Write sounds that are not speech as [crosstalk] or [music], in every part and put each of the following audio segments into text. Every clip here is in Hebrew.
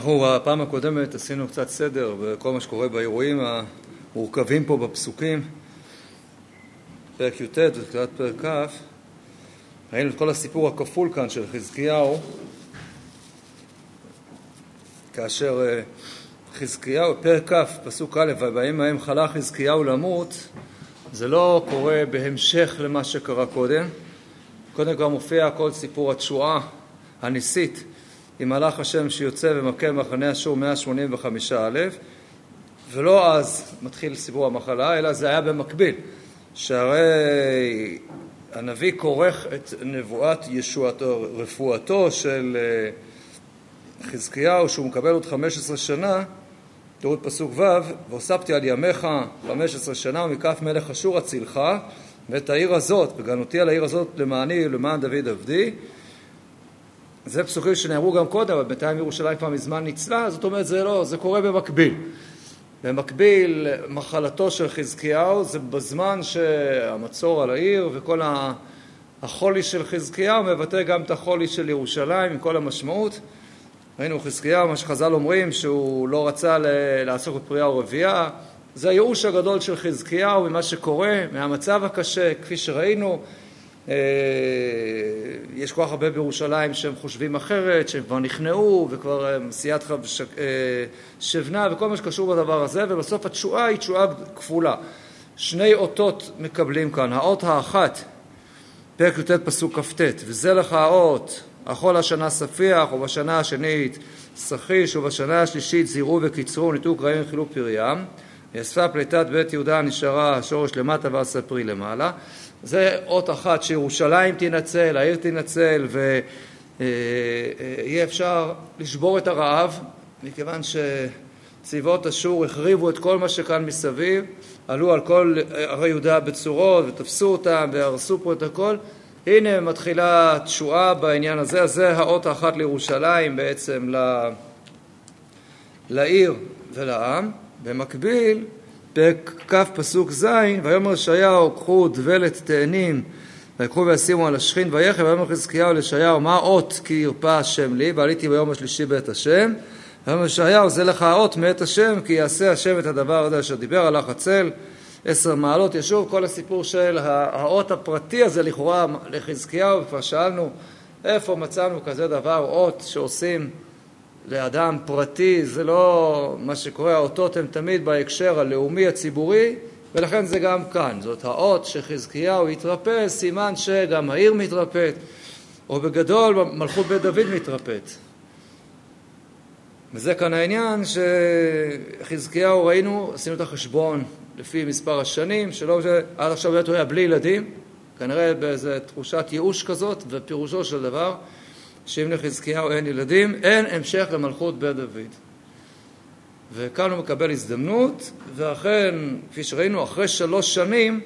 אנחנו בפעם הקודמת עשינו קצת סדר בכל מה שקורה באירועים המורכבים פה בפסוקים. פרק י"ט ותחילת פרק כ' ראינו את כל הסיפור הכפול כאן של חזקיהו. כאשר אה, חזקיהו, פרק כ', פסוק א', ובימים ההם חלה חזקיהו למות זה לא קורה בהמשך למה שקרה קודם. קודם כבר מופיע כל סיפור התשועה הניסית עם מלאך השם שיוצא ומכה במחנה אשור 185 א', ולא אז מתחיל סיפור המחלה, אלא זה היה במקביל, שהרי הנביא כורך את נבואת ישועתו, רפואתו של אה, חזקיהו, שהוא מקבל עוד 15 שנה, תראו את פסוק ו', והוספתי על ימיך 15 שנה ומכף מלך אשור אצילך ואת העיר הזאת, וגנותי על העיר הזאת למעני ולמען דוד עבדי זה פסוקים שנאמרו גם קודם, אבל בינתיים ירושלים כבר מזמן ניצלה, זאת אומרת זה לא, זה קורה במקביל. במקביל, מחלתו של חזקיהו זה בזמן שהמצור על העיר וכל החולי של חזקיהו מבטא גם את החולי של ירושלים עם כל המשמעות. ראינו חזקיהו, מה שחז"ל אומרים, שהוא לא רצה לעסוק בפריאה ורבייה. זה הייאוש הגדול של חזקיהו ממה שקורה, מהמצב הקשה, כפי שראינו. אה, יש כל כך הרבה בירושלים שהם חושבים אחרת, שהם כבר נכנעו וכבר סייעתך אה, שבנה וכל מה שקשור בדבר הזה, ובסוף התשועה היא תשועה כפולה. שני אותות מקבלים כאן, האות האחת, פרק י"ט פסוק כ"ט, וזה לך האות, אכול השנה ספיח, ובשנה השנית סחיש, ובשנה השלישית זירו וקיצרו, ניתוק קרעים וחילוק פריים, יאספה פליטת בית יהודה נשארה השורש למטה והספרי למעלה. זה אות אחת שירושלים תינצל, העיר תינצל ויהיה אפשר לשבור את הרעב מכיוון שצבאות אשור החריבו את כל מה שכאן מסביב, עלו על כל ערי יהודה בצורות ותפסו אותם והרסו פה את הכל הנה מתחילה תשועה בעניין הזה, אז זה האות האחת לירושלים בעצם לעיר ולעם. במקביל פרק כ' פסוק ז', ויאמר ישעיהו קחו דבלת תאנים ויקחו וישימו על השכין ויחם ויאמר חזקיהו לישעיהו מה אות כי ירפא השם לי? ועליתי ביום השלישי בית השם. ויאמר ישעיהו זה לך האות מאת השם כי יעשה השם את הדבר הזה אשר דיבר עליך הצל. עשר מעלות ישוב כל הסיפור של האות הפרטי הזה לכאורה לחזקיהו וכבר שאלנו איפה מצאנו כזה דבר אות שעושים לאדם פרטי, זה לא מה שקורה, האותות הן תמיד בהקשר הלאומי הציבורי, ולכן זה גם כאן. זאת האות שחזקיהו התרפא, סימן שגם העיר מתרפאת, או בגדול מלכות בית דוד מתרפאת. וזה כאן העניין שחזקיהו ראינו, עשינו את החשבון לפי מספר השנים, שלא, עד עכשיו הוא היה בלי ילדים, כנראה באיזו תחושת ייאוש כזאת, ופירושו של דבר שאם לחזקיהו אין ילדים, אין המשך למלכות בית דוד. וכאן הוא מקבל הזדמנות, ואכן, כפי שראינו, אחרי שלוש שנים,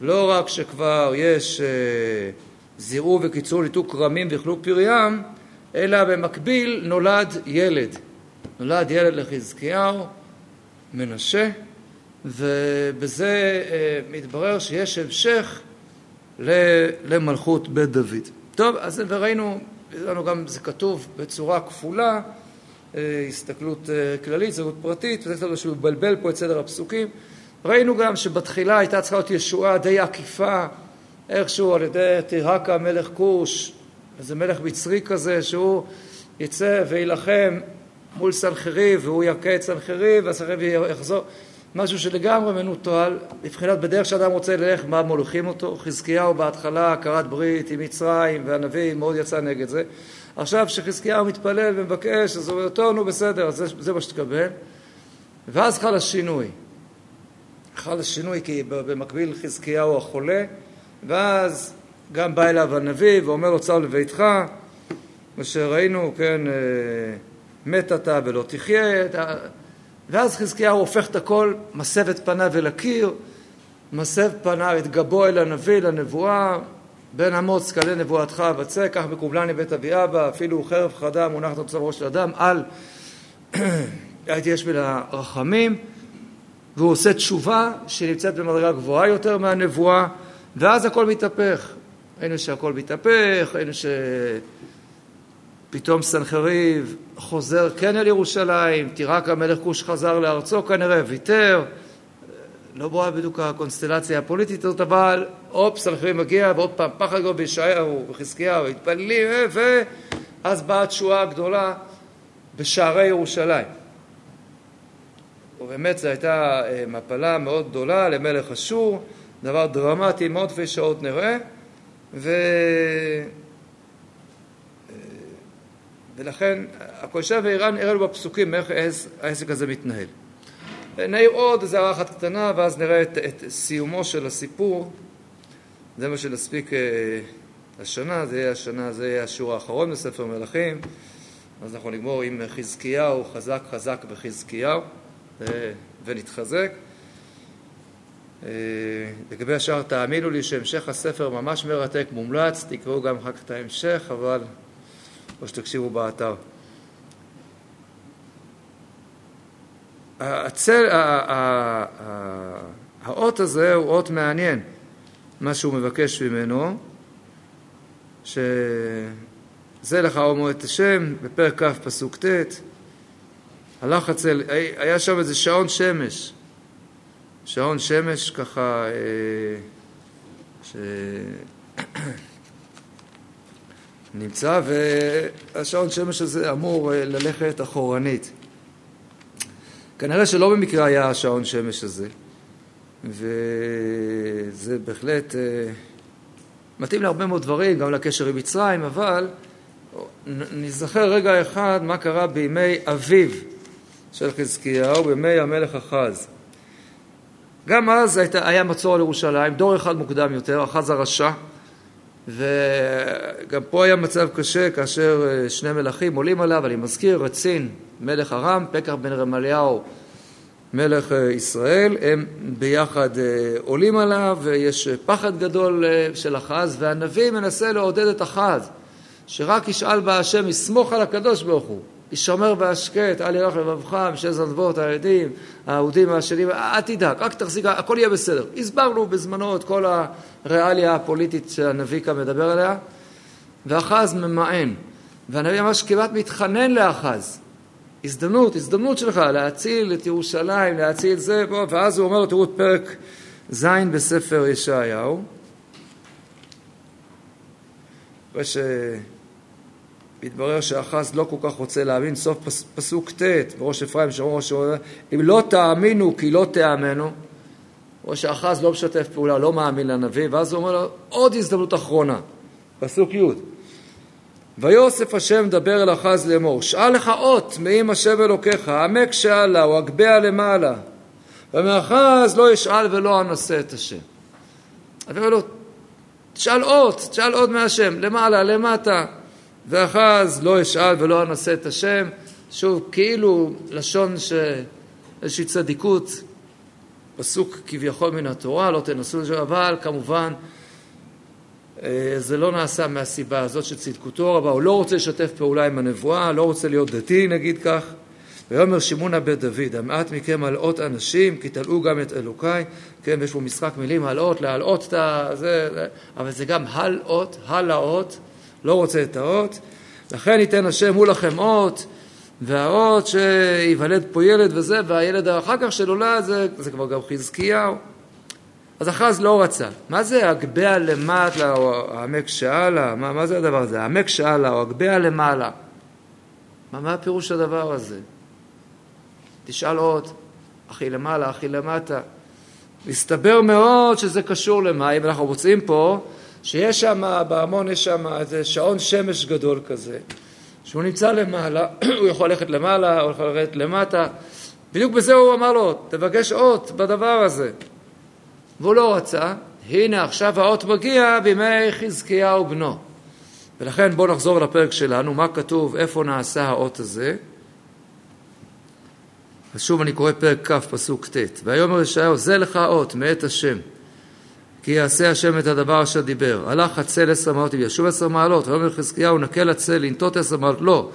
לא רק שכבר יש אה, זירעו וקיצור ניתוק כרמים ואכלו פריים, אלא במקביל נולד ילד. נולד ילד לחזקיהו, מנשה, ובזה אה, מתברר שיש המשך למלכות בית דוד. טוב, אז וראינו, לנו גם, זה כתוב בצורה כפולה, אה, הסתכלות אה, כללית, הסתכלות פרטית, וזה קצת שהוא מבלבל פה את סדר הפסוקים. ראינו גם שבתחילה הייתה צריכה להיות ישועה די עקיפה, איכשהו על ידי טירקה מלך כוש, איזה מלך מצרי כזה, שהוא יצא ויילחם מול סנחריב, והוא יכה את סנחריב, והסנחריב יחזור. משהו שלגמרי מנוטרל, מבחינת בדרך שאדם רוצה ללך, מה מולכים אותו. חזקיהו בהתחלה כרת ברית עם מצרים, והנביא מאוד יצא נגד זה. עכשיו כשחזקיהו מתפלל ומבקש, אז הוא אומר, טוב, נו בסדר, זה, זה מה שתקבל. ואז חל השינוי. חל השינוי כי במקביל חזקיהו החולה, ואז גם בא אליו הנביא ואומר לו, צר לביתך, מה שראינו, כן, אה, מת אתה ולא תחיה, ואז חזקיהו הופך את הכל, מסב את פניו אל הקיר, מסב פניו את גבו אל הנביא, לנבואה, בן אמוץ כלה נבואתך אבצע, כך מקובלני בית אבי אבא, אפילו חרב חדה מונחת על ראש של אדם, אל [clears throat] הייתי יש לה רחמים, והוא עושה תשובה שנמצאת במדרגה גבוהה יותר מהנבואה, ואז הכל מתהפך. ראינו שהכל מתהפך, ראינו ש... פתאום סנחריב חוזר כן אל ירושלים, תירק המלך כוש חזר לארצו כנראה, ויתר, לא ברורה בדיוק הקונסטלציה הפוליטית הזאת, אבל הופ, סנחריב מגיע, ועוד פעם פחד גדול בישעיהו, בחזקיהו, התפללים, ואז באה התשועה הגדולה בשערי ירושלים. ובאמת זו הייתה אה, מפלה מאוד גדולה למלך אשור, דבר דרמטי מאוד כפי שעוד נראה, ו... אה, ולכן הקודשה ואיראן הראינו בפסוקים איך העסק הזה מתנהל. נעיר עוד איזה הערה אחת קטנה ואז נראה את, את סיומו של הסיפור, זה מה שנספיק אה, השנה, זה יהיה השנה, זה יהיה השיעור האחרון בספר מלכים, אז אנחנו נגמור עם חזקיהו, חזק חזק בחזקיהו. ונתחזק. אה, לגבי השאר, תאמינו לי שהמשך הספר ממש מרתק, מומלץ, תקראו גם אחר כך את ההמשך, אבל או שתקשיבו באתר. הצל, האות הזה הוא אות מעניין, מה שהוא מבקש ממנו, שזה לך הומו את השם, בפרק כ' פסוק ט', הלך אצל, היה שם איזה שעון שמש, שעון שמש ככה, אה, ש... נמצא, והשעון שמש הזה אמור אה, ללכת אחורנית. כנראה שלא במקרה היה השעון שמש הזה, וזה בהחלט אה, מתאים להרבה מאוד דברים, גם לקשר עם מצרים, אבל נזכר רגע אחד מה קרה בימי אביו של חזקיהו בימי המלך אחז. גם אז היה מצור על ירושלים, דור אחד מוקדם יותר, אחז הרשע, וגם פה היה מצב קשה כאשר אה, שני מלכים עולים עליו, אני מזכיר, רצין, מלך ארם, פקח בן רמליהו, מלך אה, ישראל, הם ביחד אה, עולים עליו, ויש פחד גדול של אחז, והנביא מנסה לעודד את אחז, שרק ישאל בה השם, יסמוך על הקדוש ברוך הוא. הישמר והשקט, אל ירח לבבך, משל זנבות, הילדים, האהודים והשנים, אל תדאג, רק תחזיק, הכל יהיה בסדר. הסברנו בזמנו את כל הריאליה הפוליטית שהנביא כאן מדבר עליה, ואחז ממאן, והנביא ממש כמעט מתחנן לאחז. הזדמנות, הזדמנות שלך להציל את ירושלים, להציל זה, בוא, ואז הוא אומר תראו את פרק ז' בספר ישעיהו. ש... מתברר שאחז לא כל כך רוצה להאמין, סוף פס, פסוק ט' בראש אפרים שאומר ראש אפרים, אם לא תאמינו כי לא תאמנו, או שאחז לא משתף פעולה, לא מאמין לנביא, ואז הוא אומר לו עוד הזדמנות אחרונה, פסוק י' ויוסף השם מדבר אל אחז לאמור, שאל לך אות מעם השם אלוקיך, עמק שאלה או הגביה למעלה, ומאחז לא ישאל ולא אנשא את השם. אומר לו, תשאל אות, תשאל עוד מהשם, למעלה, למטה. ואחז לא אשאל ולא אנשא את השם, שוב, כאילו לשון של איזושהי צדיקות, פסוק כביכול מן התורה, לא תנסו אבל כמובן אה, זה לא נעשה מהסיבה הזאת של צדקותו רבה, הוא לא רוצה לשתף פעולה עם הנבואה, לא רוצה להיות דתי נגיד כך. ויאמר שמעונה בית דוד, המעט מכם הלאות אנשים, כי תלאו גם את אלוקיי, כן, יש פה משחק מילים, הלאות, להלאות את ה... זה, אבל זה גם הלאות, הלאות, לא רוצה את האות, לכן ייתן השם הוא לכם אות, והאות שייוולד פה ילד וזה, והילד האחר כך שנולד זה, זה כבר גם חזקיהו. אז אחז לא רצה. מה זה הגביה למטה או העמק שאלה? מה, מה זה הדבר הזה? העמק שאלה או הגביה למעלה. מה, מה הפירוש הדבר הזה? תשאל עוד, אחי למעלה, אחי למטה. מסתבר מאוד שזה קשור למה, אם אנחנו מוצאים פה שיש שם, בארמון יש שם איזה שעון שמש גדול כזה, שהוא נמצא למעלה, [clears throat] הוא יכול ללכת למעלה, הוא יכול לרדת למטה, בדיוק בזה הוא אמר לו, תבקש אות בדבר הזה. והוא לא רצה, הנה עכשיו האות מגיע בימי חזקיהו בנו. ולכן בואו נחזור לפרק שלנו, מה כתוב, איפה נעשה האות הזה. אז שוב אני קורא פרק כ', פסוק ט', ויאמר ישעיהו, זה לך אות מאת השם. כי יעשה השם את הדבר אשר דיבר. הלך הצל עשר מעלות וישוב עשר מעלות, ויאמר חזקיהו נקל הצל לנטות עשר מעלות, לא.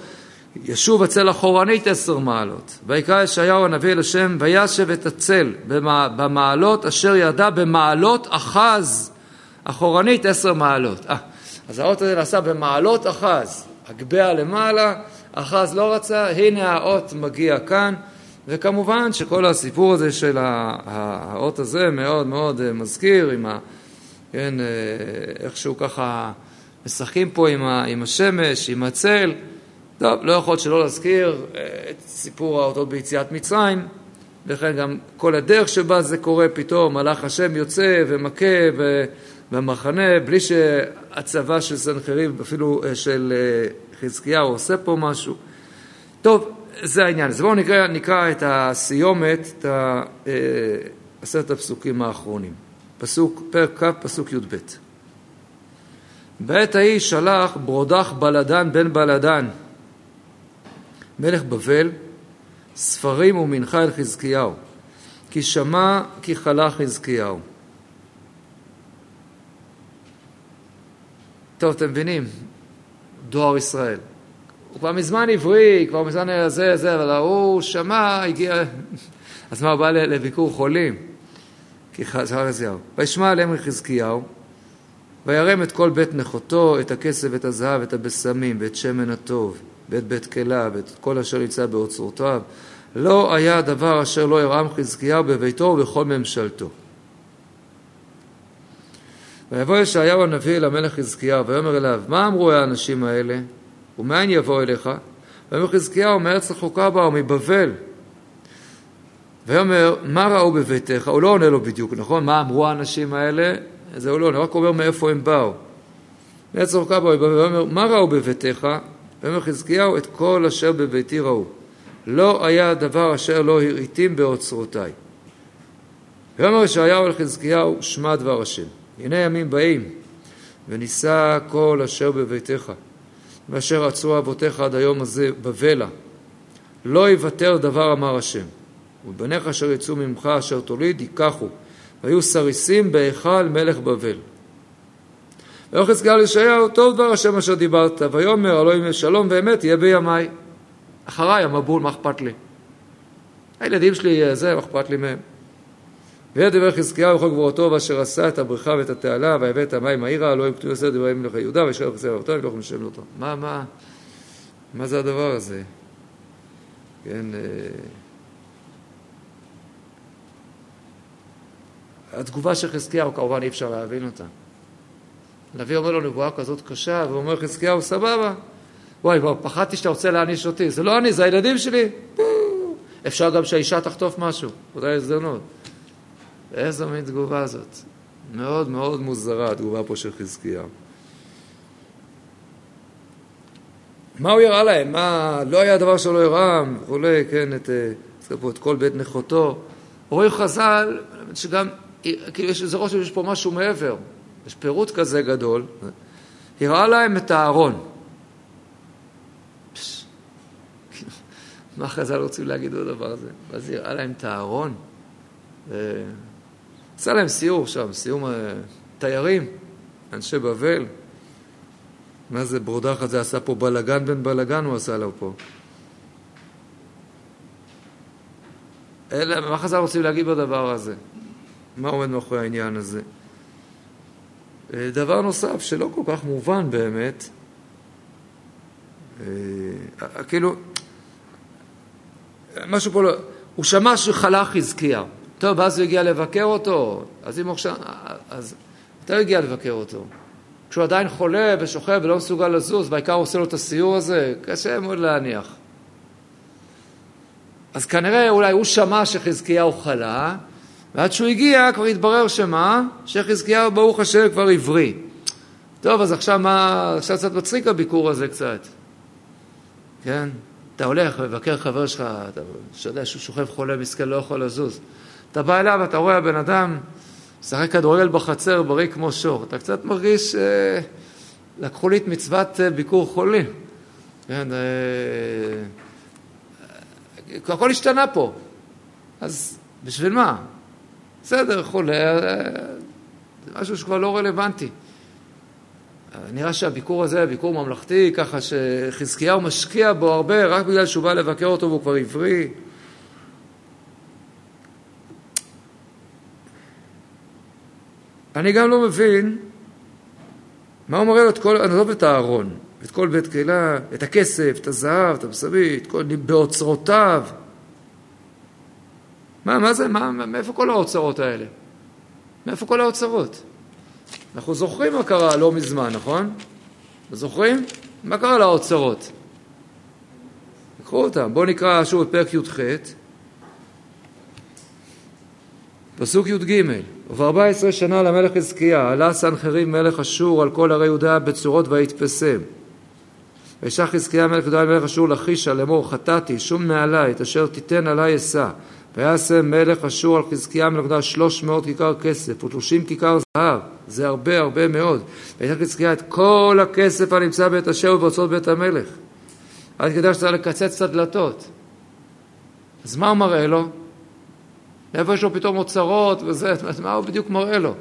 ישוב הצל אחורנית עשר מעלות. ויקרא ישעיהו הנביא אל השם, וישב את הצל במעלות אשר ירדה במעלות אחז, אחורנית עשר מעלות. 아, אז האות הזה נעשה במעלות אחז. ההגביה למעלה, אחז לא רצה, הנה האות מגיע כאן, וכמובן שכל הסיפור הזה של האות הזה מאוד מאוד אה, מזכיר עם ה... כן, אה, איכשהו ככה משחקים פה עם, ה, עם השמש, עם הצל. טוב, לא יכול שלא להזכיר אה, את סיפור האותות ביציאת מצרים, לכן גם כל הדרך שבה זה קורה, פתאום מלאך השם יוצא ומכה במחנה, בלי שהצבא של סנחריב, אפילו של חזקיהו, עושה פה משהו. טוב, זה העניין. אז בואו נקרא, נקרא את הסיומת, את אה, עשרת הפסוקים האחרונים. פסוק, פרק כ', פסוק י"ב. בעת ההיא שלח ברודח בלדן בן בלדן, מלך בבל, ספרים ומנחה אל חזקיהו, כי שמע כי חלה חזקיהו. טוב, אתם מבינים? דואר ישראל. הוא כבר מזמן עברי, כבר מזמן זה, זה, אבל ההוא שמע, הגיע... אז מה, הוא בא לביקור חולים? כי חזר חזקיהו. וישמע עליהם חזקיהו, וירם את כל בית נכותו, את הכסף ואת הזהב, את הבשמים, ואת שמן הטוב, ואת בית כלה, ואת כל אשר נמצא באוצרותיו. לא היה דבר אשר לא ירם חזקיהו בביתו ובכל ממשלתו. ויבוא ישעיהו הנביא אל המלך חזקיהו, ויאמר אליו, מה אמרו האנשים האלה? ומאין יבוא אליך? ויאמר חזקיהו, מארץ רחוקה באו, מבבל. ויאמר, מה ראו בביתך? הוא לא עונה לו בדיוק, נכון? מה אמרו האנשים האלה? זה הוא לא עונה, רק אומר מאיפה הם באו. מארץ רחוקה באו, ויאמר, מה ראו בביתך? ויאמר חזקיהו, את כל אשר בביתי ראו. לא היה דבר אשר לא הראיתים באוצרותיי. ויאמר ישעיהו אל חזקיהו, שמע דבר השם. הנה ימים באים, ונישא כל אשר בביתך. ואשר רצו אבותיך עד היום הזה בבלה. לא יוותר דבר אמר השם. ובניך אשר יצאו ממך אשר תוליד ייקחו. והיו סריסים בהיכל מלך בבל. ויאמר חזקיהו לישעיהו, טוב דבר השם אשר דיברת, ויאמר אלוהים שלום ואמת יהיה בימיי. אחריי המבול, מה אכפת לי? הילדים שלי, זה, מה אכפת לי מהם? וידבר חזקיהו וכל גבורתו ואשר עשה את הבריכה ואת התעלה ויבא את המים העירה לא יפתו יוסף דברי מלך יהודה וישר בחסר אבותו ולא משלם אותו. מה, מה, מה זה הדבר הזה? כן, אה, התגובה של חזקיהו כמובן אי אפשר להבין אותה. הנביא אומר לו נבואה כזאת קשה, ואומר חזקיהו סבבה, וואי, כבר פחדתי שאתה רוצה להעניש אותי, זה לא אני, זה הילדים שלי. אפשר גם שהאישה תחטוף משהו, אולי הזדמנות. איזו מין תגובה זאת. מאוד מאוד מוזרה התגובה פה של חזקיהו. מה הוא יראה להם? מה, לא היה דבר שלא ירם וכולי, כן, את, אה, פה את כל בית נכותו. רואים חז"ל, שגם, כאילו יש איזה רושם שיש פה משהו מעבר. יש פירוט כזה גדול. הראה להם את הארון. [laughs] מה חז"ל רוצים להגיד בדבר הזה? אז הראה להם את הארון. עשה להם סיור שם, סיור אה, תיירים, אנשי בבל. מה זה ברודח הזה עשה פה בלגן בן בלגן הוא עשה לו פה. אלה, מה חז"ל רוצים להגיד בדבר הזה? מה עומד מאחורי העניין הזה? אה, דבר נוסף שלא כל כך מובן באמת, אה, כאילו, משהו פה לא... הוא שמע שחלה חזקיהו. טוב, ואז הוא הגיע לבקר אותו, אז אם עכשיו... אז מתי הוא הגיע לבקר אותו? כשהוא עדיין חולה ושוכב ולא מסוגל לזוז, והעיקר עושה לו את הסיור הזה, קשה מאוד להניח. אז כנראה אולי הוא שמע שחזקיהו חלה, ועד שהוא הגיע כבר התברר שמה? שחזקיהו ברוך השם כבר עברי. טוב, אז עכשיו מה, עכשיו קצת מצחיק הביקור הזה קצת. כן? אתה הולך לבקר חבר שלך, אתה יודע שהוא שוכב חולה מסכן, לא יכול לזוז. אתה בא אליו, אתה רואה הבן אדם משחק כדורגל בחצר, בריא כמו שור. אתה קצת מרגיש, אה, לקחו לי את מצוות אה, ביקור חולים. כן, אה, אה, הכל השתנה פה. אז בשביל מה? בסדר, חולה, אה, זה משהו שכבר לא רלוונטי. נראה שהביקור הזה, ביקור ממלכתי, ככה שחזקיהו משקיע בו הרבה, רק בגלל שהוא בא לבקר אותו והוא כבר עברי. אני גם לא מבין מה הוא מראה לו את כל, עזוב את הארון, את כל בית קהילה, את הכסף, את הזהב, את הבשמית, כל... באוצרותיו. מה, מה זה, מה, מאיפה כל האוצרות האלה? מאיפה כל האוצרות? אנחנו זוכרים מה קרה לא מזמן, נכון? זוכרים? מה קרה לאוצרות? קחו אותם. בואו נקרא שוב את פרק י"ח, פסוק י"ג: וב-14 שנה למלך חזקיה עלה סנחריב מלך אשור על כל ערי יהודה בצורות ויתפסם. וישח חזקיה מלך יהודה מלך אשור לחישה לאמור חטאתי שום מעלי את אשר תיתן עלי אשא ויעשה מלך אשור על חזקיה מלך יהודה שלוש מאות כיכר כסף ושלושים כיכר זהב. זה הרבה הרבה מאוד. וישח חזקיה את כל הכסף הנמצא בית אשר ובאוצרות בית המלך. עד כדי שצריך לקצץ את הדלתות. אז מה הוא מראה לו? איפה יש לו פתאום אוצרות וזה, מה הוא בדיוק מראה לו?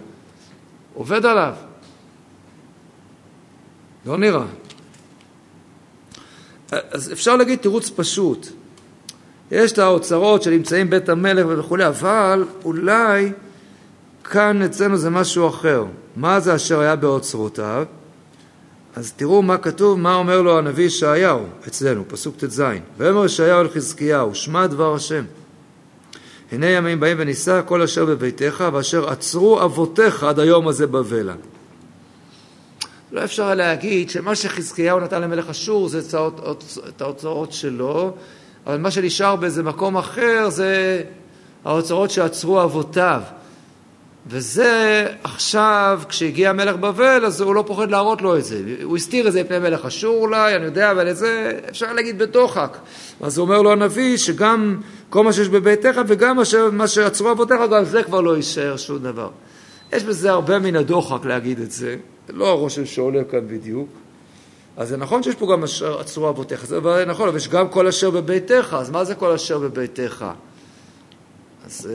עובד עליו. לא נראה. אז אפשר להגיד תירוץ פשוט. יש את האוצרות שנמצאים בית המלך וכולי, אבל אולי כאן אצלנו זה משהו אחר. מה זה אשר היה באוצרותיו? אז תראו מה כתוב, מה אומר לו הנביא ישעיהו אצלנו, פסוק ט"ז. ויאמר ישעיהו אל חזקיהו, שמע דבר השם. הנה ימים באים ונישא כל אשר בביתך ואשר עצרו אבותיך עד היום הזה בבלה. לא אפשר להגיד שמה שחזקיהו נתן למלך אשור זה את האוצרות שלו, אבל מה שנשאר באיזה מקום אחר זה האוצרות שעצרו אבותיו. וזה עכשיו, כשהגיע מלך בבל, אז הוא לא פוחד להראות לו את זה. הוא הסתיר את זה מפני מלך אשור אולי, אני יודע, אבל את זה אפשר להגיד בדוחק. אז הוא אומר לו הנביא שגם כל מה שיש בביתך וגם מה שעצרו אבותיך, גם זה כבר לא יישאר שום דבר. יש בזה הרבה מן הדוחק להגיד את זה, לא הרושם שעולה כאן בדיוק. אז זה נכון שיש פה גם אשר עצרו אבותיך, זה נכון, אבל יש גם כל אשר בביתך, אז מה זה כל אשר בביתך? אז...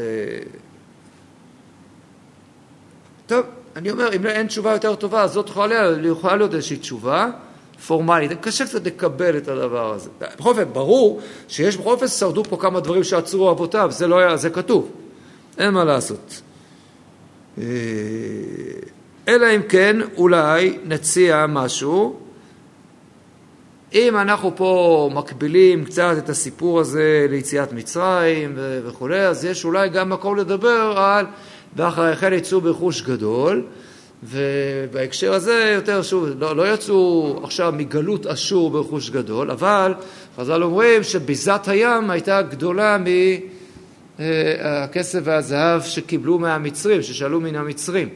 טוב, אני אומר, אם אין תשובה יותר טובה, אז זאת יכולה, יכולה להיות איזושהי תשובה פורמלית. קשה קצת לקבל את הדבר הזה. בכל אופן, ברור שיש בכל אופן שרדו פה כמה דברים שעצרו אבותיו, זה, לא היה, זה כתוב, אין מה לעשות. אה, אלא אם כן, אולי נציע משהו. אם אנחנו פה מקבילים קצת את הסיפור הזה ליציאת מצרים וכולי, אז יש אולי גם מקום לדבר על ואחרי כן יצאו ברכוש גדול, ובהקשר הזה יותר, שוב, לא, לא יצאו עכשיו מגלות אשור ברכוש גדול, אבל חז"ל אומרים שביזת הים הייתה גדולה מהכסף והזהב שקיבלו מהמצרים, ששאלו מן המצרים.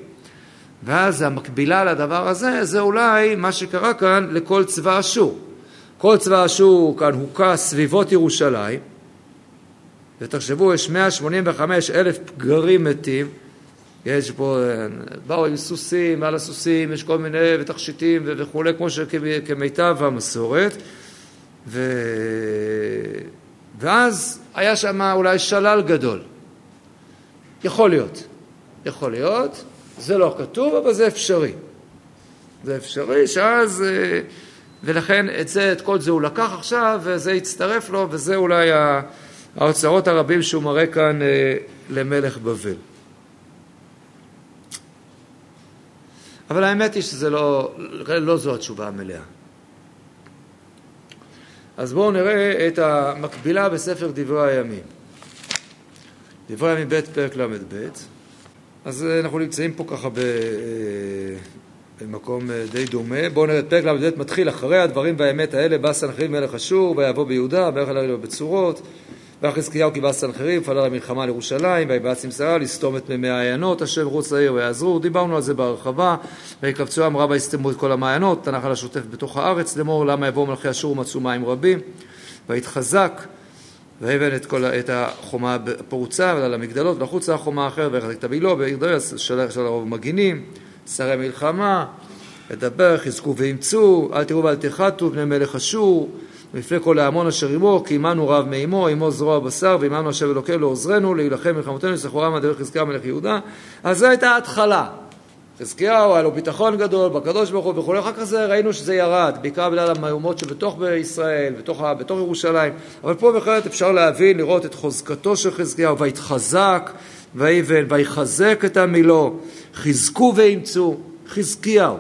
ואז המקבילה לדבר הזה, זה אולי מה שקרה כאן לכל צבא אשור. כל צבא אשור כאן הוכה סביבות ירושלים, ותחשבו, יש 185 אלף פגרים מתים, יש פה, באו עם סוסים, מעל הסוסים יש כל מיני ותכשיטים וכולי, כמו שכמיטב המסורת. ו... ואז היה שם אולי שלל גדול. יכול להיות. יכול להיות, זה לא כתוב, אבל זה אפשרי. זה אפשרי שאז, אה, ולכן את זה, את כל זה הוא לקח עכשיו, וזה הצטרף לו, וזה אולי האוצרות הרבים שהוא מראה כאן אה, למלך בבל. אבל האמת היא שזה לא, לא זו התשובה המלאה. אז בואו נראה את המקבילה בספר דברי הימים. דברי הימים ב' פרק ל"ב. אז אה, אנחנו נמצאים פה ככה. אה, במקום אה, די דומה. בואו נראה פרק ל"ב מתחיל אחרי הדברים והאמת האלה בא סנחריב מלך אשור ויבוא ביהודה ויחל עליו בצורות וחזקיהו קיבץ סנחריב, פעלה למלחמה על ירושלים, ויבעץ עם שרה לסתום את מימי העיינות אשר מחוץ לעיר ויעזרו. דיברנו על זה בהרחבה. ויקבצו עם רבה יסתמו את כל המעיינות, הנחל השוטף בתוך הארץ לאמור למה יבואו מלכי אשור ומצאו מים רבים. ויתחזק ויבן את, כל, את החומה הפרוצה ועל המגדלות ולחוץ החומה האחרת ויחזק את הבילו בעיר דרס של הרוב מגינים, שרי מלחמה, ידבר חזקו ואימצו, אל תראו ואל תחתו בני מלך אשור ולפני כל ההמון אשר עמו, כי עמנו רב מעמו, עמו זרוע בשר, ועמנו השם אלוקינו לעוזרנו, להילחם מלחמותינו, יסחרו עם דרך חזקיה מלך יהודה. אז זו הייתה ההתחלה. חזקיהו, היה לו ביטחון גדול בקדוש ברוך הוא וכולי, אחר כך זה ראינו שזה ירד, בעיקר בגלל המהומות שבתוך ישראל, בתוך, בתוך ירושלים, אבל פה בהחלט אפשר להבין, לראות את חוזקתו של חזקיהו, ויתחזק, ויבן, ויחזק את המילו, חזקו ואימצו, חזקיהו.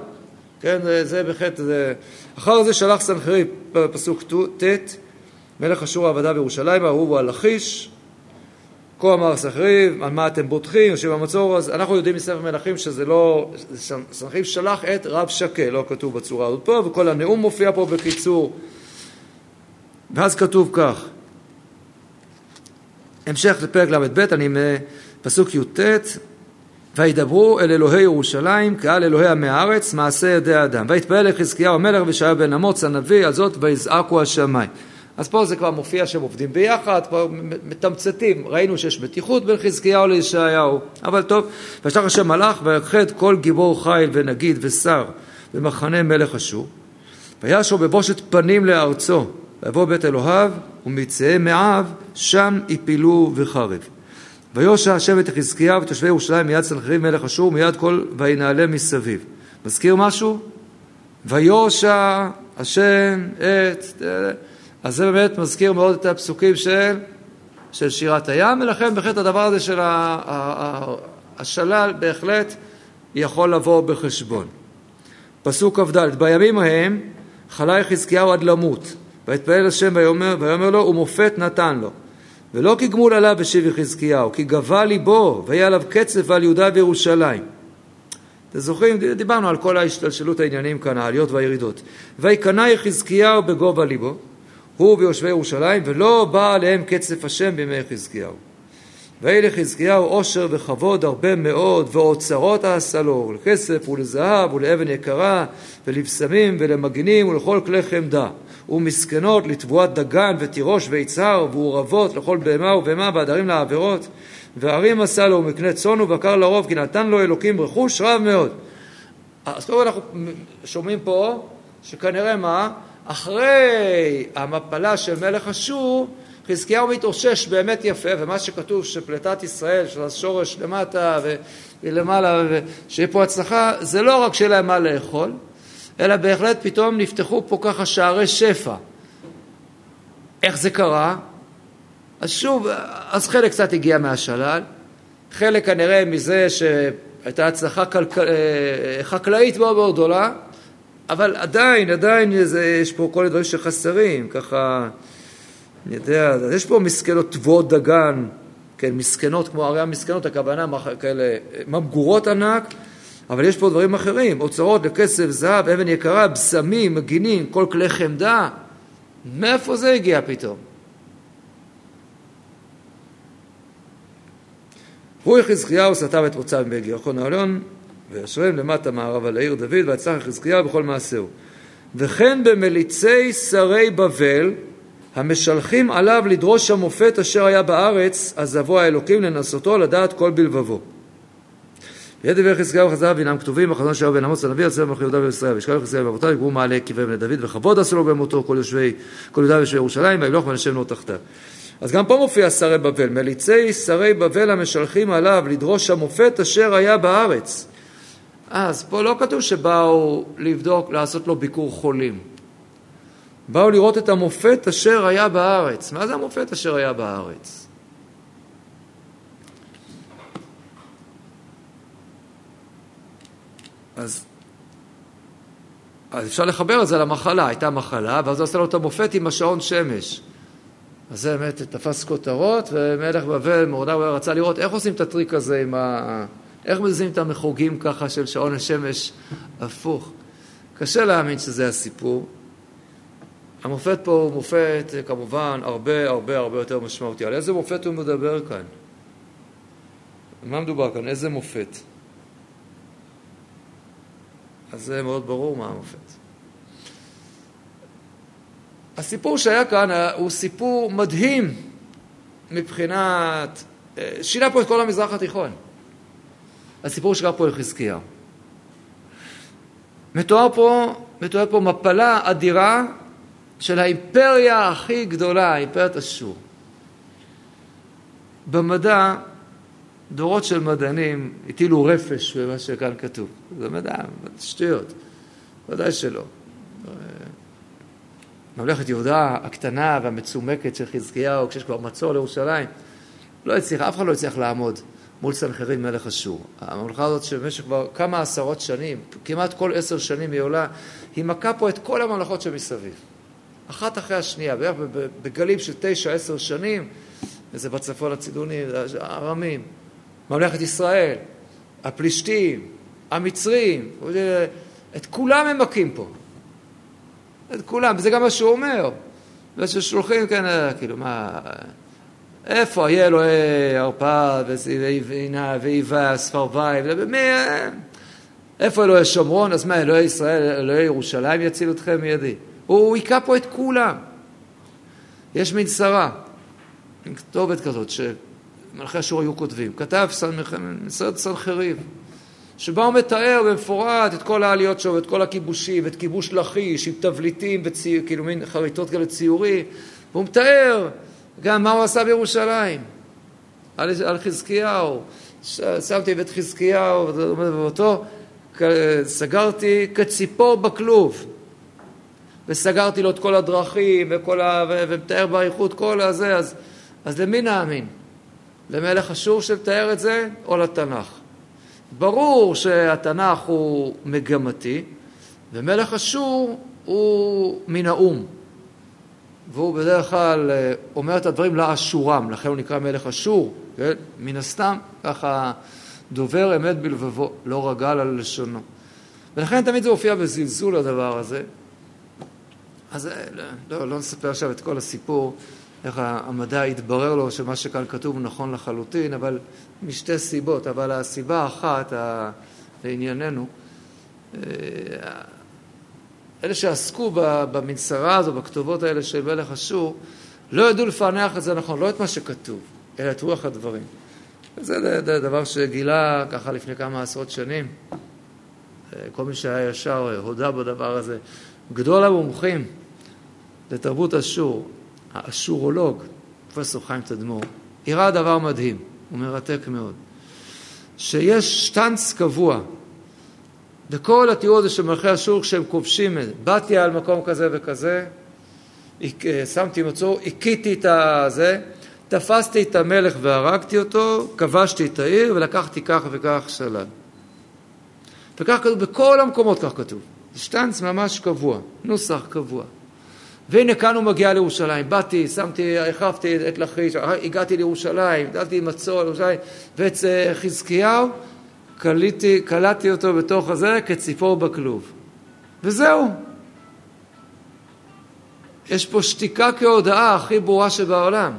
כן, זה בהחלט, זה... אחר זה שלח סנחריב, פסוק ט', מלך אשור עבדה בירושלים, אהובו על לכיש, כה אמר סנחריב, על מה אתם בוטחים, יושב במצור, אז אנחנו יודעים מספר מלכים שזה לא, סנחריב שלח את רב שקה, לא כתוב בצורה הזאת פה, וכל הנאום מופיע פה בקיצור. ואז כתוב כך, המשך לפרק ל"ב, אני מפסוק י"ט, וידברו אל אלוהי ירושלים קהל אלוהי עמי הארץ מעשה ידי אדם. ויתפעל לחזקיהו המלך וישעיה בן אמוץ הנביא על זאת ויזעקו השמיים. אז פה זה כבר מופיע שהם עובדים ביחד, כבר מתמצתים, ראינו שיש מתיחות בין חזקיהו לישעיהו, אבל טוב, וישלח השם מלאך ויכחד כל גיבור חיל ונגיד ושר במחנה מלך אשור, וישו בבושת פנים לארצו, ויבוא בית אלוהיו ומצאי מעיו שם יפילו וחרב. ויושע השם את חזקיהו ותושבי ירושלים מיד סנחריב מלך אשור מיד כל וינעלה מסביב. מזכיר משהו? ויושע השם את... אז זה באמת מזכיר מאוד את הפסוקים של, של שירת הים, ולכן בהחלט הדבר הזה של השלל בהחלט יכול לבוא בחשבון. פסוק כ"ד: בימים ההם חלה יחזקיהו עד למות, ויתפלל השם ויאמר לו ומופת נתן לו. ולא כגמול עליו השיב יחזקיהו, כי גבה ליבו, והיה עליו קצף על יהודה וירושלים. אתם זוכרים? דיברנו על כל ההשתלשלות העניינים כאן, העליות והירידות. ויקנא יחזקיהו בגובה ליבו, הוא ויושבי ירושלים, ולא בא עליהם קצף השם בימי חזקיהו. ויהי לחזקיהו עושר וכבוד הרבה מאוד, ואוצרות עשה לו, לכסף ולזהב ולאבן יקרה, ולבשמים ולמגנים ולכל כלי חמדה. ומסכנות לתבואת דגן ותירוש ויצהר ועורבות לכל בהמה ובהמה ועדרים לעבירות וערים עשה לו ומקנה צאן ובקר לרוב כי נתן לו אלוקים רכוש רב מאוד. אז קודם אנחנו שומעים פה שכנראה מה? אחרי המפלה של מלך אשור חזקיהו מתאושש באמת יפה ומה שכתוב שפליטת ישראל של השורש למטה ולמעלה ושיהיה פה הצלחה זה לא רק שיהיה להם מה לאכול אלא בהחלט פתאום נפתחו פה ככה שערי שפע. איך זה קרה? אז שוב, אז חלק קצת הגיע מהשלל, חלק כנראה מזה שהייתה הצלחה כלכל... אה, חקלאית מאוד מאוד גדולה, אבל עדיין, עדיין זה, יש פה כל הדברים שחסרים, ככה, אני יודע, יש פה מסכנות תבואות דגן, כן, מסכנות כמו ערי המסכנות, הכוונה כאלה ממגורות ענק, אבל יש פה דברים אחרים, אוצרות לכסף, זהב, אבן יקרה, בשמים, מגינים, כל כלי חמדה. מאיפה זה הגיע פתאום? הוא יחזקיהו סתם את מוצא בגיחון העליון, וישרם למטה מערבה לעיר דוד, ויצלח יחזקיהו בכל מעשהו. וכן במליצי שרי בבל, המשלחים עליו לדרוש המופת אשר היה בארץ, אז יבוא האלוקים לנסותו לדעת כל בלבבו. יד דבר חזקיהו וחזיו אינם כתובים בחזון שלו בן עמוס הנביא יוצא מלכי יהודה וישראל וישכב חזקיהו ואבותיו יקראו מעלה קברי בני דוד וכבוד עשו לו במותו כל יושבי כל יהודה ויושבי ירושלים וימלוך ונשם לו תחתיו. אז גם פה מופיע שרי בבל, מליצי שרי בבל המשלחים עליו לדרוש המופת אשר היה בארץ. אז פה לא כתוב שבאו לבדוק, לעשות לו ביקור חולים. באו לראות את המופת אשר היה בארץ. מה זה המופת אשר היה בארץ? אז, אז אפשר לחבר את זה למחלה, הייתה מחלה, ואז הוא עשה לו את המופת עם השעון שמש. אז זה באמת תפס כותרות, ומלך בבל, מרדכי רצה לראות איך עושים את הטריק הזה עם ה... איך מזיזים את המחוגים ככה של שעון השמש הפוך. קשה להאמין שזה הסיפור. המופת פה הוא מופת כמובן הרבה הרבה הרבה יותר משמעותי. על איזה מופת הוא מדבר כאן? מה מדובר כאן? איזה מופת? אז זה מאוד ברור מה המופת. הסיפור שהיה כאן הוא סיפור מדהים מבחינת... אה, שינה פה את כל המזרח התיכון. הסיפור שקרה פה לחזקיהו. מתואר פה, מתואר פה מפלה אדירה של האימפריה הכי גדולה, אימפריית אשור. במדע דורות של מדענים הטילו רפש במה שכאן כתוב. זה מדע, שטויות. ודאי שלא. ממלכת יהודה הקטנה והמצומקת של חזקיהו, כשיש כבר מצור לירושלים, לא הצליח, אף אחד לא הצליח לעמוד מול סנחריב מלך אשור. הממלכה הזאת שבמשך כבר כמה עשרות שנים, כמעט כל עשר שנים היא עולה, היא מכה פה את כל הממלכות שמסביב. אחת אחרי השנייה, בערך בגלים של תשע, עשר שנים, וזה בצפון הצידוני, הארמים, ממלכת ישראל, הפלישתים, המצרים, את כולם הם מכים פה. את כולם, וזה גם מה שהוא אומר. וששולחים, כן, כאילו, מה, איפה יהיה אלוהי ערפד ועינה ואיבה, ספרווי, ומי, איפה אלוהי שומרון? אז מה, אלוהי ישראל, אלוהי ירושלים יציל אתכם מידי? הוא היכה פה את כולם. יש מין שרה, עם כתובת כזאת, שמלכי אשור היו כותבים. כתב מסרט סנחריב, שבה הוא מתאר במפורט את כל העליות שלו, את כל הכיבושים, את כיבוש לכיש, עם תבליטים וכאילו מין חריטות כאלה ציורי, והוא מתאר גם מה הוא עשה בירושלים, על, על חזקיהו. שמתי בית חזקיהו, ואותו סגרתי כציפור בכלוב. וסגרתי לו את כל הדרכים, וכל ה... ומתאר באריכות כל הזה, אז, אז למי נאמין? למלך אשור שמתאר את זה, או לתנ"ך? ברור שהתנ"ך הוא מגמתי, ומלך אשור הוא מן האו"ם. והוא בדרך כלל אה, אומר את הדברים לאשורם, לכן הוא נקרא מלך אשור, כן? מן הסתם, ככה דובר אמת בלבבו, לא רגל על לשונו. ולכן תמיד זה הופיע בזלזול הדבר הזה. אז אה, לא, לא, לא נספר עכשיו את כל הסיפור, איך המדע התברר לו שמה שכאן כתוב נכון לחלוטין, אבל משתי סיבות, אבל הסיבה האחת, לענייננו, אה, אלה שעסקו במנסרה הזו, בכתובות האלה של מלך אשור, לא ידעו לפענח את זה נכון, לא את מה שכתוב, אלא את רוח הדברים. וזה דבר שגילה ככה לפני כמה עשרות שנים. כל מי שהיה ישר הודה בדבר הזה. גדול המומחים לתרבות אשור, האשורולוג, פרופסור חיים תדמור, הראה דבר מדהים, הוא מרתק מאוד, שיש שטנץ קבוע וכל התיאור הזה של מלכי אשור כשהם כובשים, באתי על מקום כזה וכזה, שמתי מצור, הכיתי את הזה, תפסתי את המלך והרגתי אותו, כבשתי את העיר ולקחתי כך וכך שלל. וכך כתוב, בכל המקומות כך כתוב. שטנץ ממש קבוע, נוסח קבוע. והנה כאן הוא מגיע לירושלים, באתי, שמתי, החרפתי את לכיש, הגעתי לירושלים, דלתי מצור לירושלים, ואת חזקיהו קליתי, קלטתי אותו בתוך הזה כציפור בכלוב. וזהו. יש פה שתיקה כהודאה הכי ברורה שבעולם,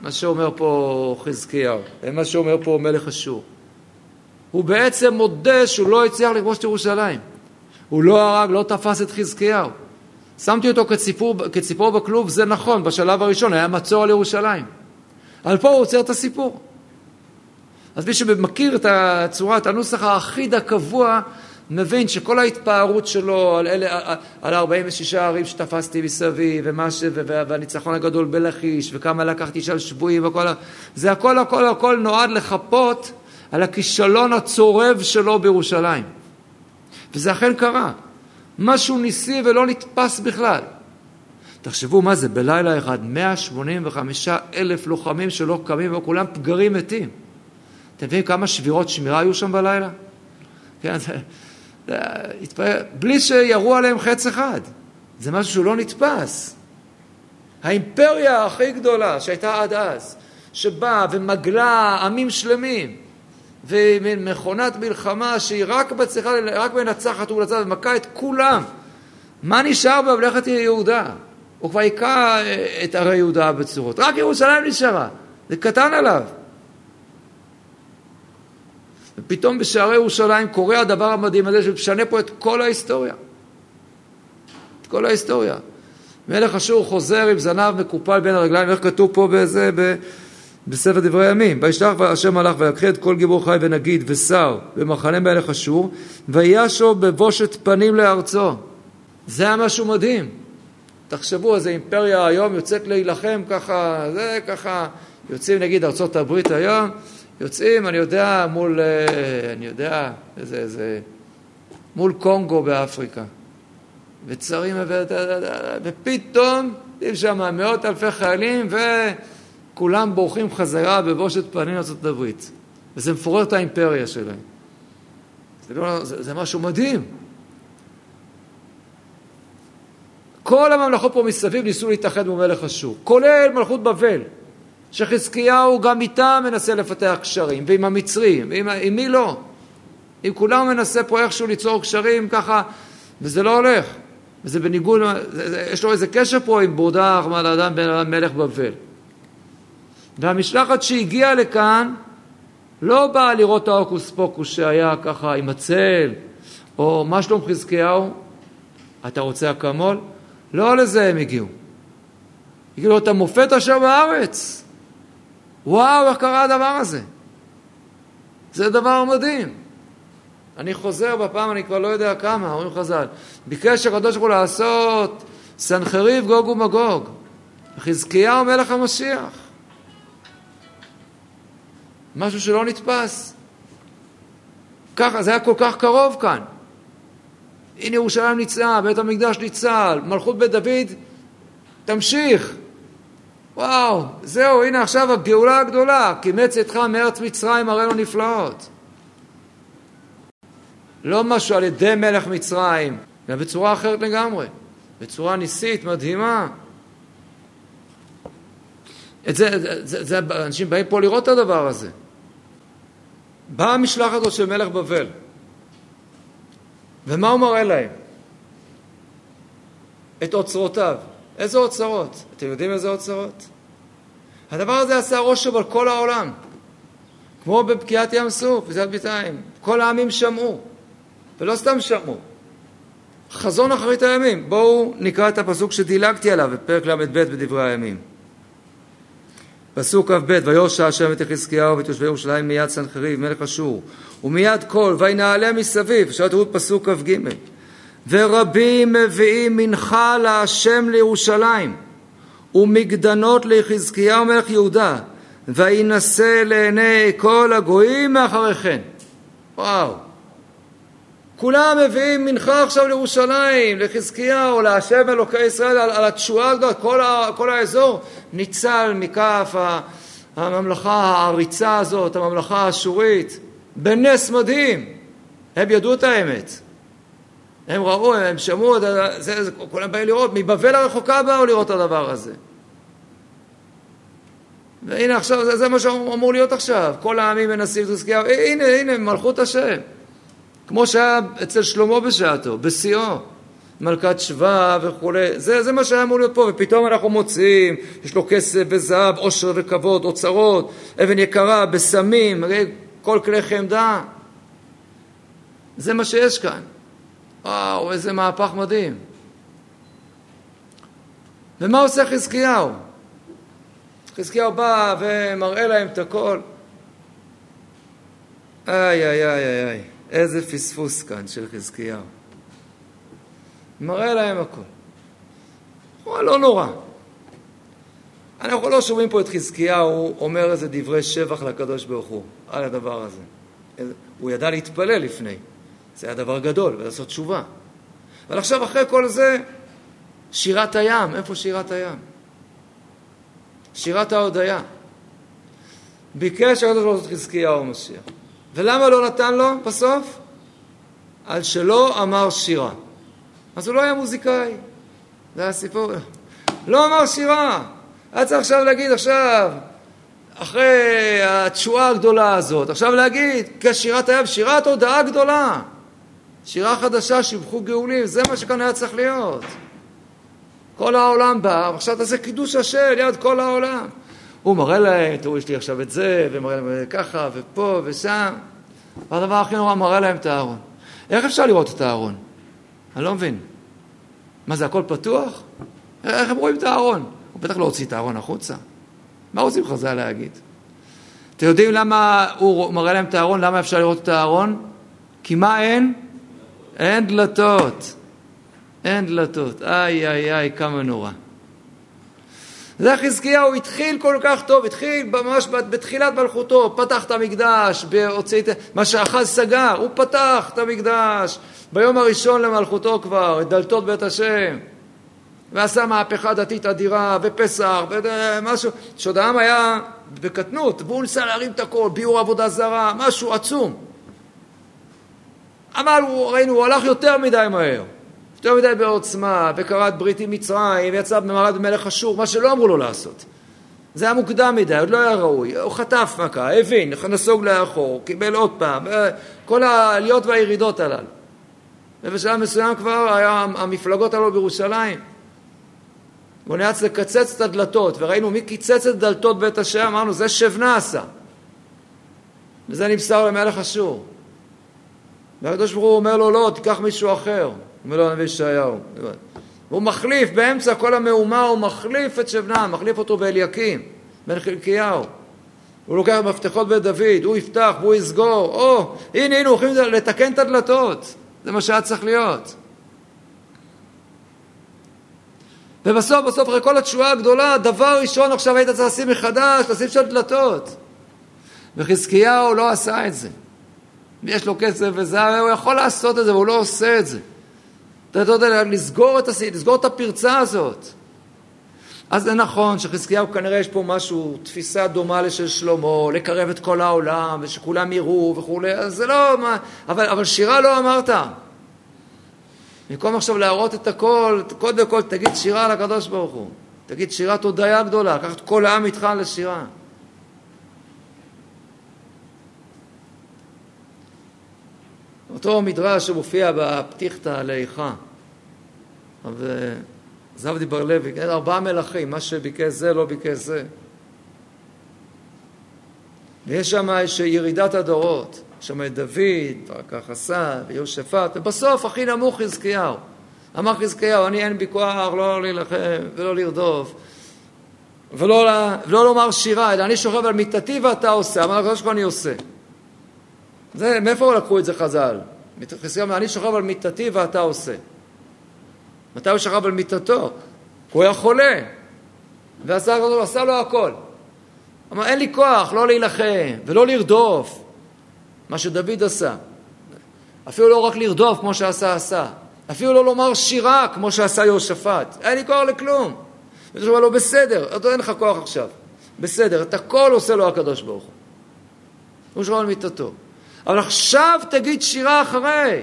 מה שאומר פה חזקיהו, ומה שאומר פה מלך אשור. הוא בעצם מודה שהוא לא הצליח לכבוש את ירושלים. הוא לא הרג, לא תפס את חזקיהו. שמתי אותו כציפור, כציפור בכלוב, זה נכון, בשלב הראשון היה מצור על ירושלים. אבל פה הוא עוצר את הסיפור. אז מי שמכיר את הצורה, את הנוסח האחיד הקבוע, מבין שכל ההתפארות שלו על, אלה, על 46 ערים שתפסתי מסביב, ומש, והניצחון הגדול בלכיש, וכמה לקחתי של שבויים, וכל ה... זה הכל הכל הכל נועד לחפות על הכישלון הצורב שלו בירושלים. וזה אכן קרה. משהו ניסי ולא נתפס בכלל. תחשבו מה זה, בלילה אחד, 185 אלף לוחמים שלא קמים וכולם פגרים מתים. אתם מבינים כמה שבירות שמירה היו שם בלילה? כן, זה, זה, התפעל, בלי שירו עליהם חץ אחד. זה משהו שהוא לא נתפס. האימפריה הכי גדולה שהייתה עד אז, שבאה ומגלה עמים שלמים, ומין מכונת מלחמה שהיא רק מצליחה, רק מנצחת ומנצחת ומכה את כולם. מה נשאר בממלכת יהודה? הוא כבר היכה את ערי יהודה בצורות. רק ירושלים נשארה. זה קטן עליו. ופתאום בשערי ירושלים קורה הדבר המדהים הזה שמשנה פה את כל ההיסטוריה. את כל ההיסטוריה. מלך אשור חוזר עם זנב מקופל בין הרגליים, איך כתוב פה בזה, ב, בספר דברי הימים. וישלח השם מלאך ויקחי את כל גיבור חי ונגיד ושר במחנה מלך אשור, וישו בבושת פנים לארצו. זה היה משהו מדהים. תחשבו, איזה אימפריה היום יוצאת להילחם ככה, זה ככה, יוצאים נגיד ארצות הברית היום, יוצאים, אני יודע, מול, אה, אני יודע, איזה, איזה, מול קונגו באפריקה. וצרים, ופתאום, יש שם מאות אלפי חיילים, וכולם בורחים חזרה בבושת פנים לארצות הברית. וזה מפורר את האימפריה שלהם. זה, לא, זה, זה משהו מדהים. כל הממלכות פה מסביב ניסו להתאחד מול מלך אשור, כולל מלכות בבל, שחזקיהו גם איתם מנסה לפתח קשרים, ועם המצרים, ועם עם מי לא. עם כולם מנסה פה איכשהו ליצור קשרים ככה, וזה לא הולך. וזה בניגוד, יש לו איזה קשר פה עם בורדך, מלאדם בן מלך בבל. והמשלחת שהגיעה לכאן לא באה לראות את ההוקוס פוקוס שהיה ככה עם הצל, או מה שלום חזקיהו? אתה רוצה אקמול? לא לזה הם הגיעו. הגיעו את המופת אשר בארץ. וואו, איך קרה הדבר הזה? זה דבר מדהים. אני חוזר בפעם, אני כבר לא יודע כמה, אומרים חז"ל, ביקש הקדוש ברוך הוא לעשות סנחריב גוג ומגוג. חזקיהו מלך המשיח. משהו שלא נתפס. ככה, זה היה כל כך קרוב כאן. הנה ירושלים ניצלה, בית המקדש ניצל, מלכות בית דוד תמשיך. וואו, זהו, הנה עכשיו הגאולה הגדולה, כי מצאתך מארץ מצרים הראינו נפלאות. לא משהו על ידי מלך מצרים, אלא בצורה אחרת לגמרי, בצורה ניסית, מדהימה. את זה, זה, זה, זה, אנשים באים פה לראות את הדבר הזה. באה המשלחת הזאת של מלך בבל, ומה הוא מראה להם? את אוצרותיו. איזה אוצרות? אתם יודעים איזה אוצרות? הדבר הזה עשה רושם על כל העולם. כמו בפקיעת ים סוף, בזיעת ביתיים. כל העמים שמעו. ולא סתם שמעו. חזון אחרית הימים. בואו נקרא את הפסוק שדילגתי עליו בפרק ל"ב בדברי הימים. פסוק כ"ב: ויושע השם את יחזקיהו ואת יושבי ירושלים מיד סנחריב מלך אשור ומיד כל וינעלה מסביב. עכשיו תראו פסוק כ"ג: ורבים מביאים מנחה להשם לירושלים ומגדנות ליחזקיהו מלך יהודה וינשא לעיני כל הגויים מאחריכן. וואו כולם מביאים מנחה עכשיו לירושלים, לחזקיהו, להשם אלוקי ישראל, על, על התשועה הזאת, כל, כל האזור ניצל מכף הממלכה העריצה הזאת, הממלכה האשורית, בנס מדהים. הם ידעו את האמת. הם ראו, הם שמעו, זה, זה, זה, כולם באים לראות, מבבל הרחוקה באו לראות את הדבר הזה. והנה עכשיו, זה, זה מה שאמור להיות עכשיו. כל העמים מנסים את חזקיהו, הנה, הנה, מלכות השם. כמו שהיה אצל שלמה בשעתו, בשיאו, מלכת שבא וכולי, זה, זה מה שהיה אמור להיות פה, ופתאום אנחנו מוצאים, יש לו כסף וזהב, עושר וכבוד, אוצרות, אבן יקרה, בשמים, כל כלי חמדה. זה מה שיש כאן. וואו, איזה מהפך מדהים. ומה עושה חזקיהו? חזקיהו בא ומראה להם את הכל. איי, איי, איי, איי. איזה פספוס כאן של חזקיהו. מראה להם הכל. הוא לא נורא. אנחנו לא שומעים פה את חזקיהו אומר איזה דברי שבח לקדוש ברוך הוא על הדבר הזה. הוא ידע להתפלל לפני, זה היה דבר גדול, ולעשות תשובה. אבל עכשיו אחרי כל זה, שירת הים, איפה שירת הים? שירת ההודיה. ביקש הקדוש ברוך הוא חזקיהו המשיח. ולמה לא נתן לו בסוף? על שלא אמר שירה. אז הוא לא היה מוזיקאי. זה הסיפור. לא אמר שירה. היה צריך עכשיו להגיד עכשיו, אחרי התשואה הגדולה הזאת, עכשיו להגיד, כשירת הים, שירת הודעה גדולה. שירה חדשה, שיבחו גאולים, זה מה שכאן היה צריך להיות. כל העולם בא, עכשיו תעשה קידוש השם ליד כל העולם. הוא מראה להם, תראו, יש לי עכשיו את זה, ומראה להם ככה, ופה ושם. והדבר הכי נורא, מראה להם את הארון. איך אפשר לראות את הארון? אני לא מבין. מה זה, הכל פתוח? איך הם רואים את הארון? הוא בטח לא הוציא את הארון החוצה. מה רוצים חז"ל להגיד? אתם יודעים למה הוא מראה להם את הארון? למה אפשר לראות את הארון? כי מה אין? אין דלתות. אין דלתות. איי, איי, איי, כמה נורא. זה חזקיהו התחיל כל כך טוב, התחיל ממש בתחילת מלכותו, פתח את המקדש, בהוצאת, מה שאחז סגר, הוא פתח את המקדש. ביום הראשון למלכותו כבר, את דלתות בית השם, ועשה מהפכה דתית אדירה, ופסח, ומשהו, שעוד העם היה בקטנות, והוא ניסה להרים את הכל, ביור עבודה זרה, משהו עצום. אבל הוא, ראינו, הוא הלך יותר מדי מהר, יותר מדי בעוצמה, וכרת ברית עם מצרים, ויצא במרד במלך אשור, מה שלא אמרו לו לעשות. זה היה מוקדם מדי, עוד לא היה ראוי. הוא חטף מכה, הבין, נסוג לאחור, קיבל עוד פעם, אה, כל העליות והירידות הללו. ובשלב מסוים כבר היה המפלגות הללו בירושלים. הוא נאלץ לקצץ את הדלתות, וראינו מי קיצץ את דלתות בית השם, אמרנו, זה שבנה עשה. וזה נמסר למלך אשור. והקדוש ברוך הוא אומר לו, לא, תיקח מישהו אחר. אומר לו הנביא ישעיהו. והוא מחליף, באמצע כל המהומה הוא מחליף את שבנה, מחליף אותו באליקים, בן חלקיהו. הוא לוקח מפתחות בית דוד, הוא יפתח והוא יסגור, או, הנה, הנה, הולכים לתקן את הדלתות. זה מה שהיה צריך להיות. ובסוף, בסוף, אחרי כל התשועה הגדולה, דבר ראשון עכשיו היית צריך לשים מחדש, לשים שם דלתות. וחזקיהו לא עשה את זה. יש לו כסף וזהב, הוא יכול לעשות את זה, והוא לא עושה את זה. אתה יודע, לסגור את, הסי, לסגור את הפרצה הזאת. אז זה נכון שחזקיהו כנראה יש פה משהו, תפיסה דומה לשל שלמה, לקרב את כל העולם, ושכולם יראו וכולי, אז זה לא, מה, אבל, אבל שירה לא אמרת. במקום עכשיו להראות את הכל, קודם כל תגיד שירה לקדוש ברוך הוא. תגיד שירת הודיה גדולה, קח את כל העם איתך לשירה. אותו מדרש שמופיע בפתיחתא לאיכה, וזבדי בר לוי, כן, ארבעה מלכים, מה שביקש זה לא ביקש זה. ויש שם ירידת הדורות. שם את דוד, ואחר כך עשה, ויהושפט, ובסוף הכי נמוך חזקיהו. אמר חזקיהו, אני אין בי כוח לא להילחם ולא לרדוף, ולא, ולא לומר שירה, אלא אני שוכב על מיטתי ואתה עושה. אמר הקדוש ברוך אני עושה. זה, מאיפה לקחו את זה חז"ל? חזקיהו אומר, אני שוכב על מיטתי ואתה עושה. מתי הוא שכב על מיטתו? הוא היה חולה, ועשה לו הכל. אמר, אין לי כוח לא להילחם ולא לרדוף. מה שדוד עשה. אפילו לא רק לרדוף כמו שעשה עשה. אפילו לא לומר שירה כמו שעשה יהושפט. אין לי כוח לכלום. ואתה אומר לו, בסדר, אתה אין לך כוח עכשיו. בסדר, את הכל עושה לו הקדוש ברוך הוא. הוא שואל על מיטתו. אבל עכשיו תגיד שירה אחרי.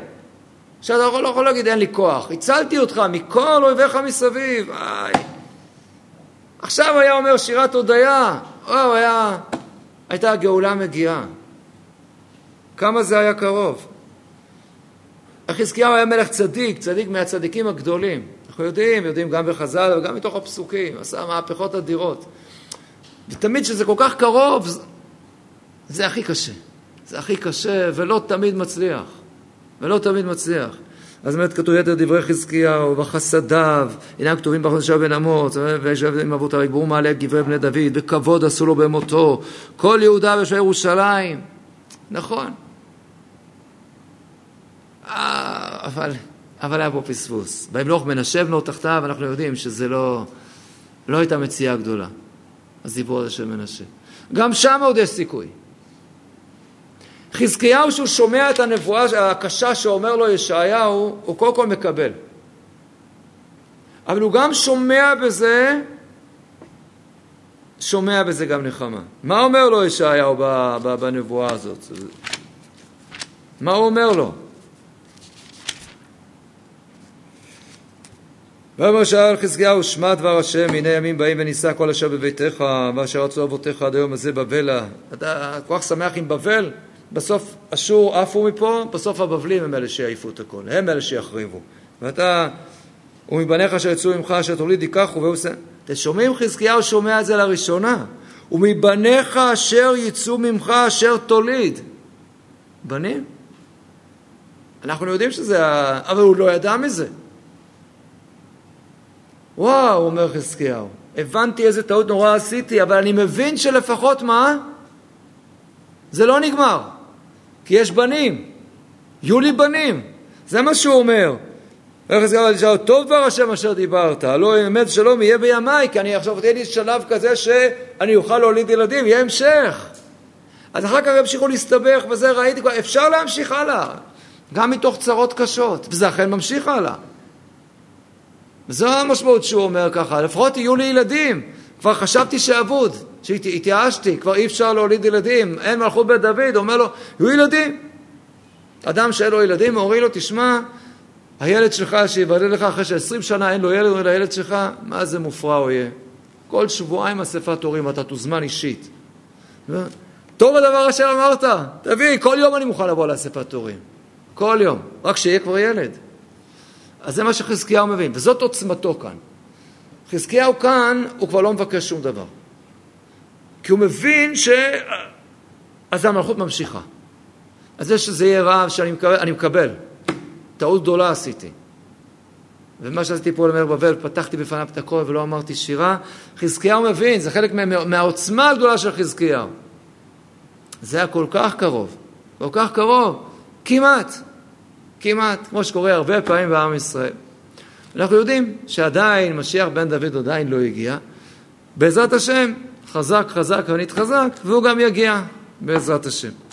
עכשיו אתה לא יכול להגיד אין לי כוח. הצלתי אותך מכל אויביך מסביב. איי. עכשיו היה אומר שירת הודיה. וואו, היה... הייתה הגאולה מגיעה. כמה זה היה קרוב. חזקיהו היה מלך צדיק, צדיק מהצדיקים הגדולים. אנחנו יודעים, יודעים גם בחז"ל וגם מתוך הפסוקים, עשה מהפכות אדירות. ותמיד כשזה כל כך קרוב, זה הכי קשה. זה הכי קשה ולא תמיד מצליח. ולא תמיד מצליח. אז באמת כתוב יתר דברי חזקיהו וחסדיו, אינם כתובים בחודשה בן אמוץ, וישב עם אבותיו, יגברו מעלה גברי בני דוד, וכבוד עשו לו במותו, כל יהודה ושבי ירושלים. נכון. אה, אבל, אבל היה פה פספוס. וימלוך מנשב בנו תחתיו, אנחנו יודעים שזה לא, לא הייתה מציאה גדולה. הסיפור הזה של מנשה. גם שם עוד יש סיכוי. חזקיהו, שהוא שומע את הנבואה הקשה שאומר לו ישעיהו, הוא קודם כל מקבל. אבל הוא גם שומע בזה, שומע בזה גם נחמה. מה אומר לו ישעיהו בנבואה הזאת? מה הוא אומר לו? ויאמר שאל חזקיהו שמע דבר השם הנה ימים באים ונישא כל אשר בביתך ואשר רצו אבותיך עד היום הזה בבלה אתה כל כך שמח עם בבל בסוף אשור עפו מפה בסוף הבבלים הם אלה שיעיפו את הכל. הם אלה שיחריבו. ואתה ומבניך אשר יצאו ממך אשר תוליד ייקחו והוא עושה אתם שומעים חזקיהו שומע את זה לראשונה. ומבניך אשר יצאו ממך אשר תוליד בנים? אנחנו יודעים שזה אבל הוא לא ידע מזה. וואו, אומר חזקיהו, הבנתי איזה טעות נורא עשיתי, אבל אני מבין שלפחות מה? זה לא נגמר, כי יש בנים, יהיו לי בנים, זה מה שהוא אומר. חזקיהו אלישע, טוב דבר השם אשר דיברת, הלא אמת שלום יהיה בימיי, כי אני עכשיו תהיה לי שלב כזה שאני אוכל להוליד ילדים, יהיה המשך. אז אחר כך ימשיכו להסתבך, וזה ראיתי כבר, אפשר להמשיך הלאה, גם מתוך צרות קשות, וזה אכן ממשיך הלאה. זו המשמעות שהוא אומר ככה, לפחות יהיו לי ילדים. כבר חשבתי שאבוד, שהתייאשתי, כבר אי אפשר להוליד ילדים, אין מלכות בית דוד, אומר לו, יהיו ילדים. אדם שאין לו ילדים, אומרים לו, תשמע, הילד שלך שיוולד לך אחרי שעשרים שנה אין לו ילד, אומר לילד שלך, מה זה מופרע הוא יהיה. כל שבועיים אספת הורים, אתה תוזמן אישית. טוב הדבר אשר אמרת, תביא, כל יום אני מוכן לבוא לאספת הורים. כל יום, רק שיהיה כבר ילד. אז זה מה שחזקיהו מבין, וזאת עוצמתו כאן. חזקיהו כאן, הוא כבר לא מבקש שום דבר. כי הוא מבין ש... אז המלכות ממשיכה. אז זה שזה יהיה רעב שאני מקבל, אני מקבל. טעות גדולה עשיתי. ומה שעשיתי פה למלך בבל, פתחתי בפניו את הכל ולא אמרתי שירה. חזקיהו מבין, זה חלק מה, מהעוצמה הגדולה של חזקיהו. זה היה כל כך קרוב, כל כך קרוב, כמעט, כמעט, כמו שקורה הרבה פעמים בעם ישראל. אנחנו יודעים שעדיין משיח בן דוד עדיין לא הגיע. בעזרת השם, חזק חזק ונתחזק, והוא גם יגיע, בעזרת השם.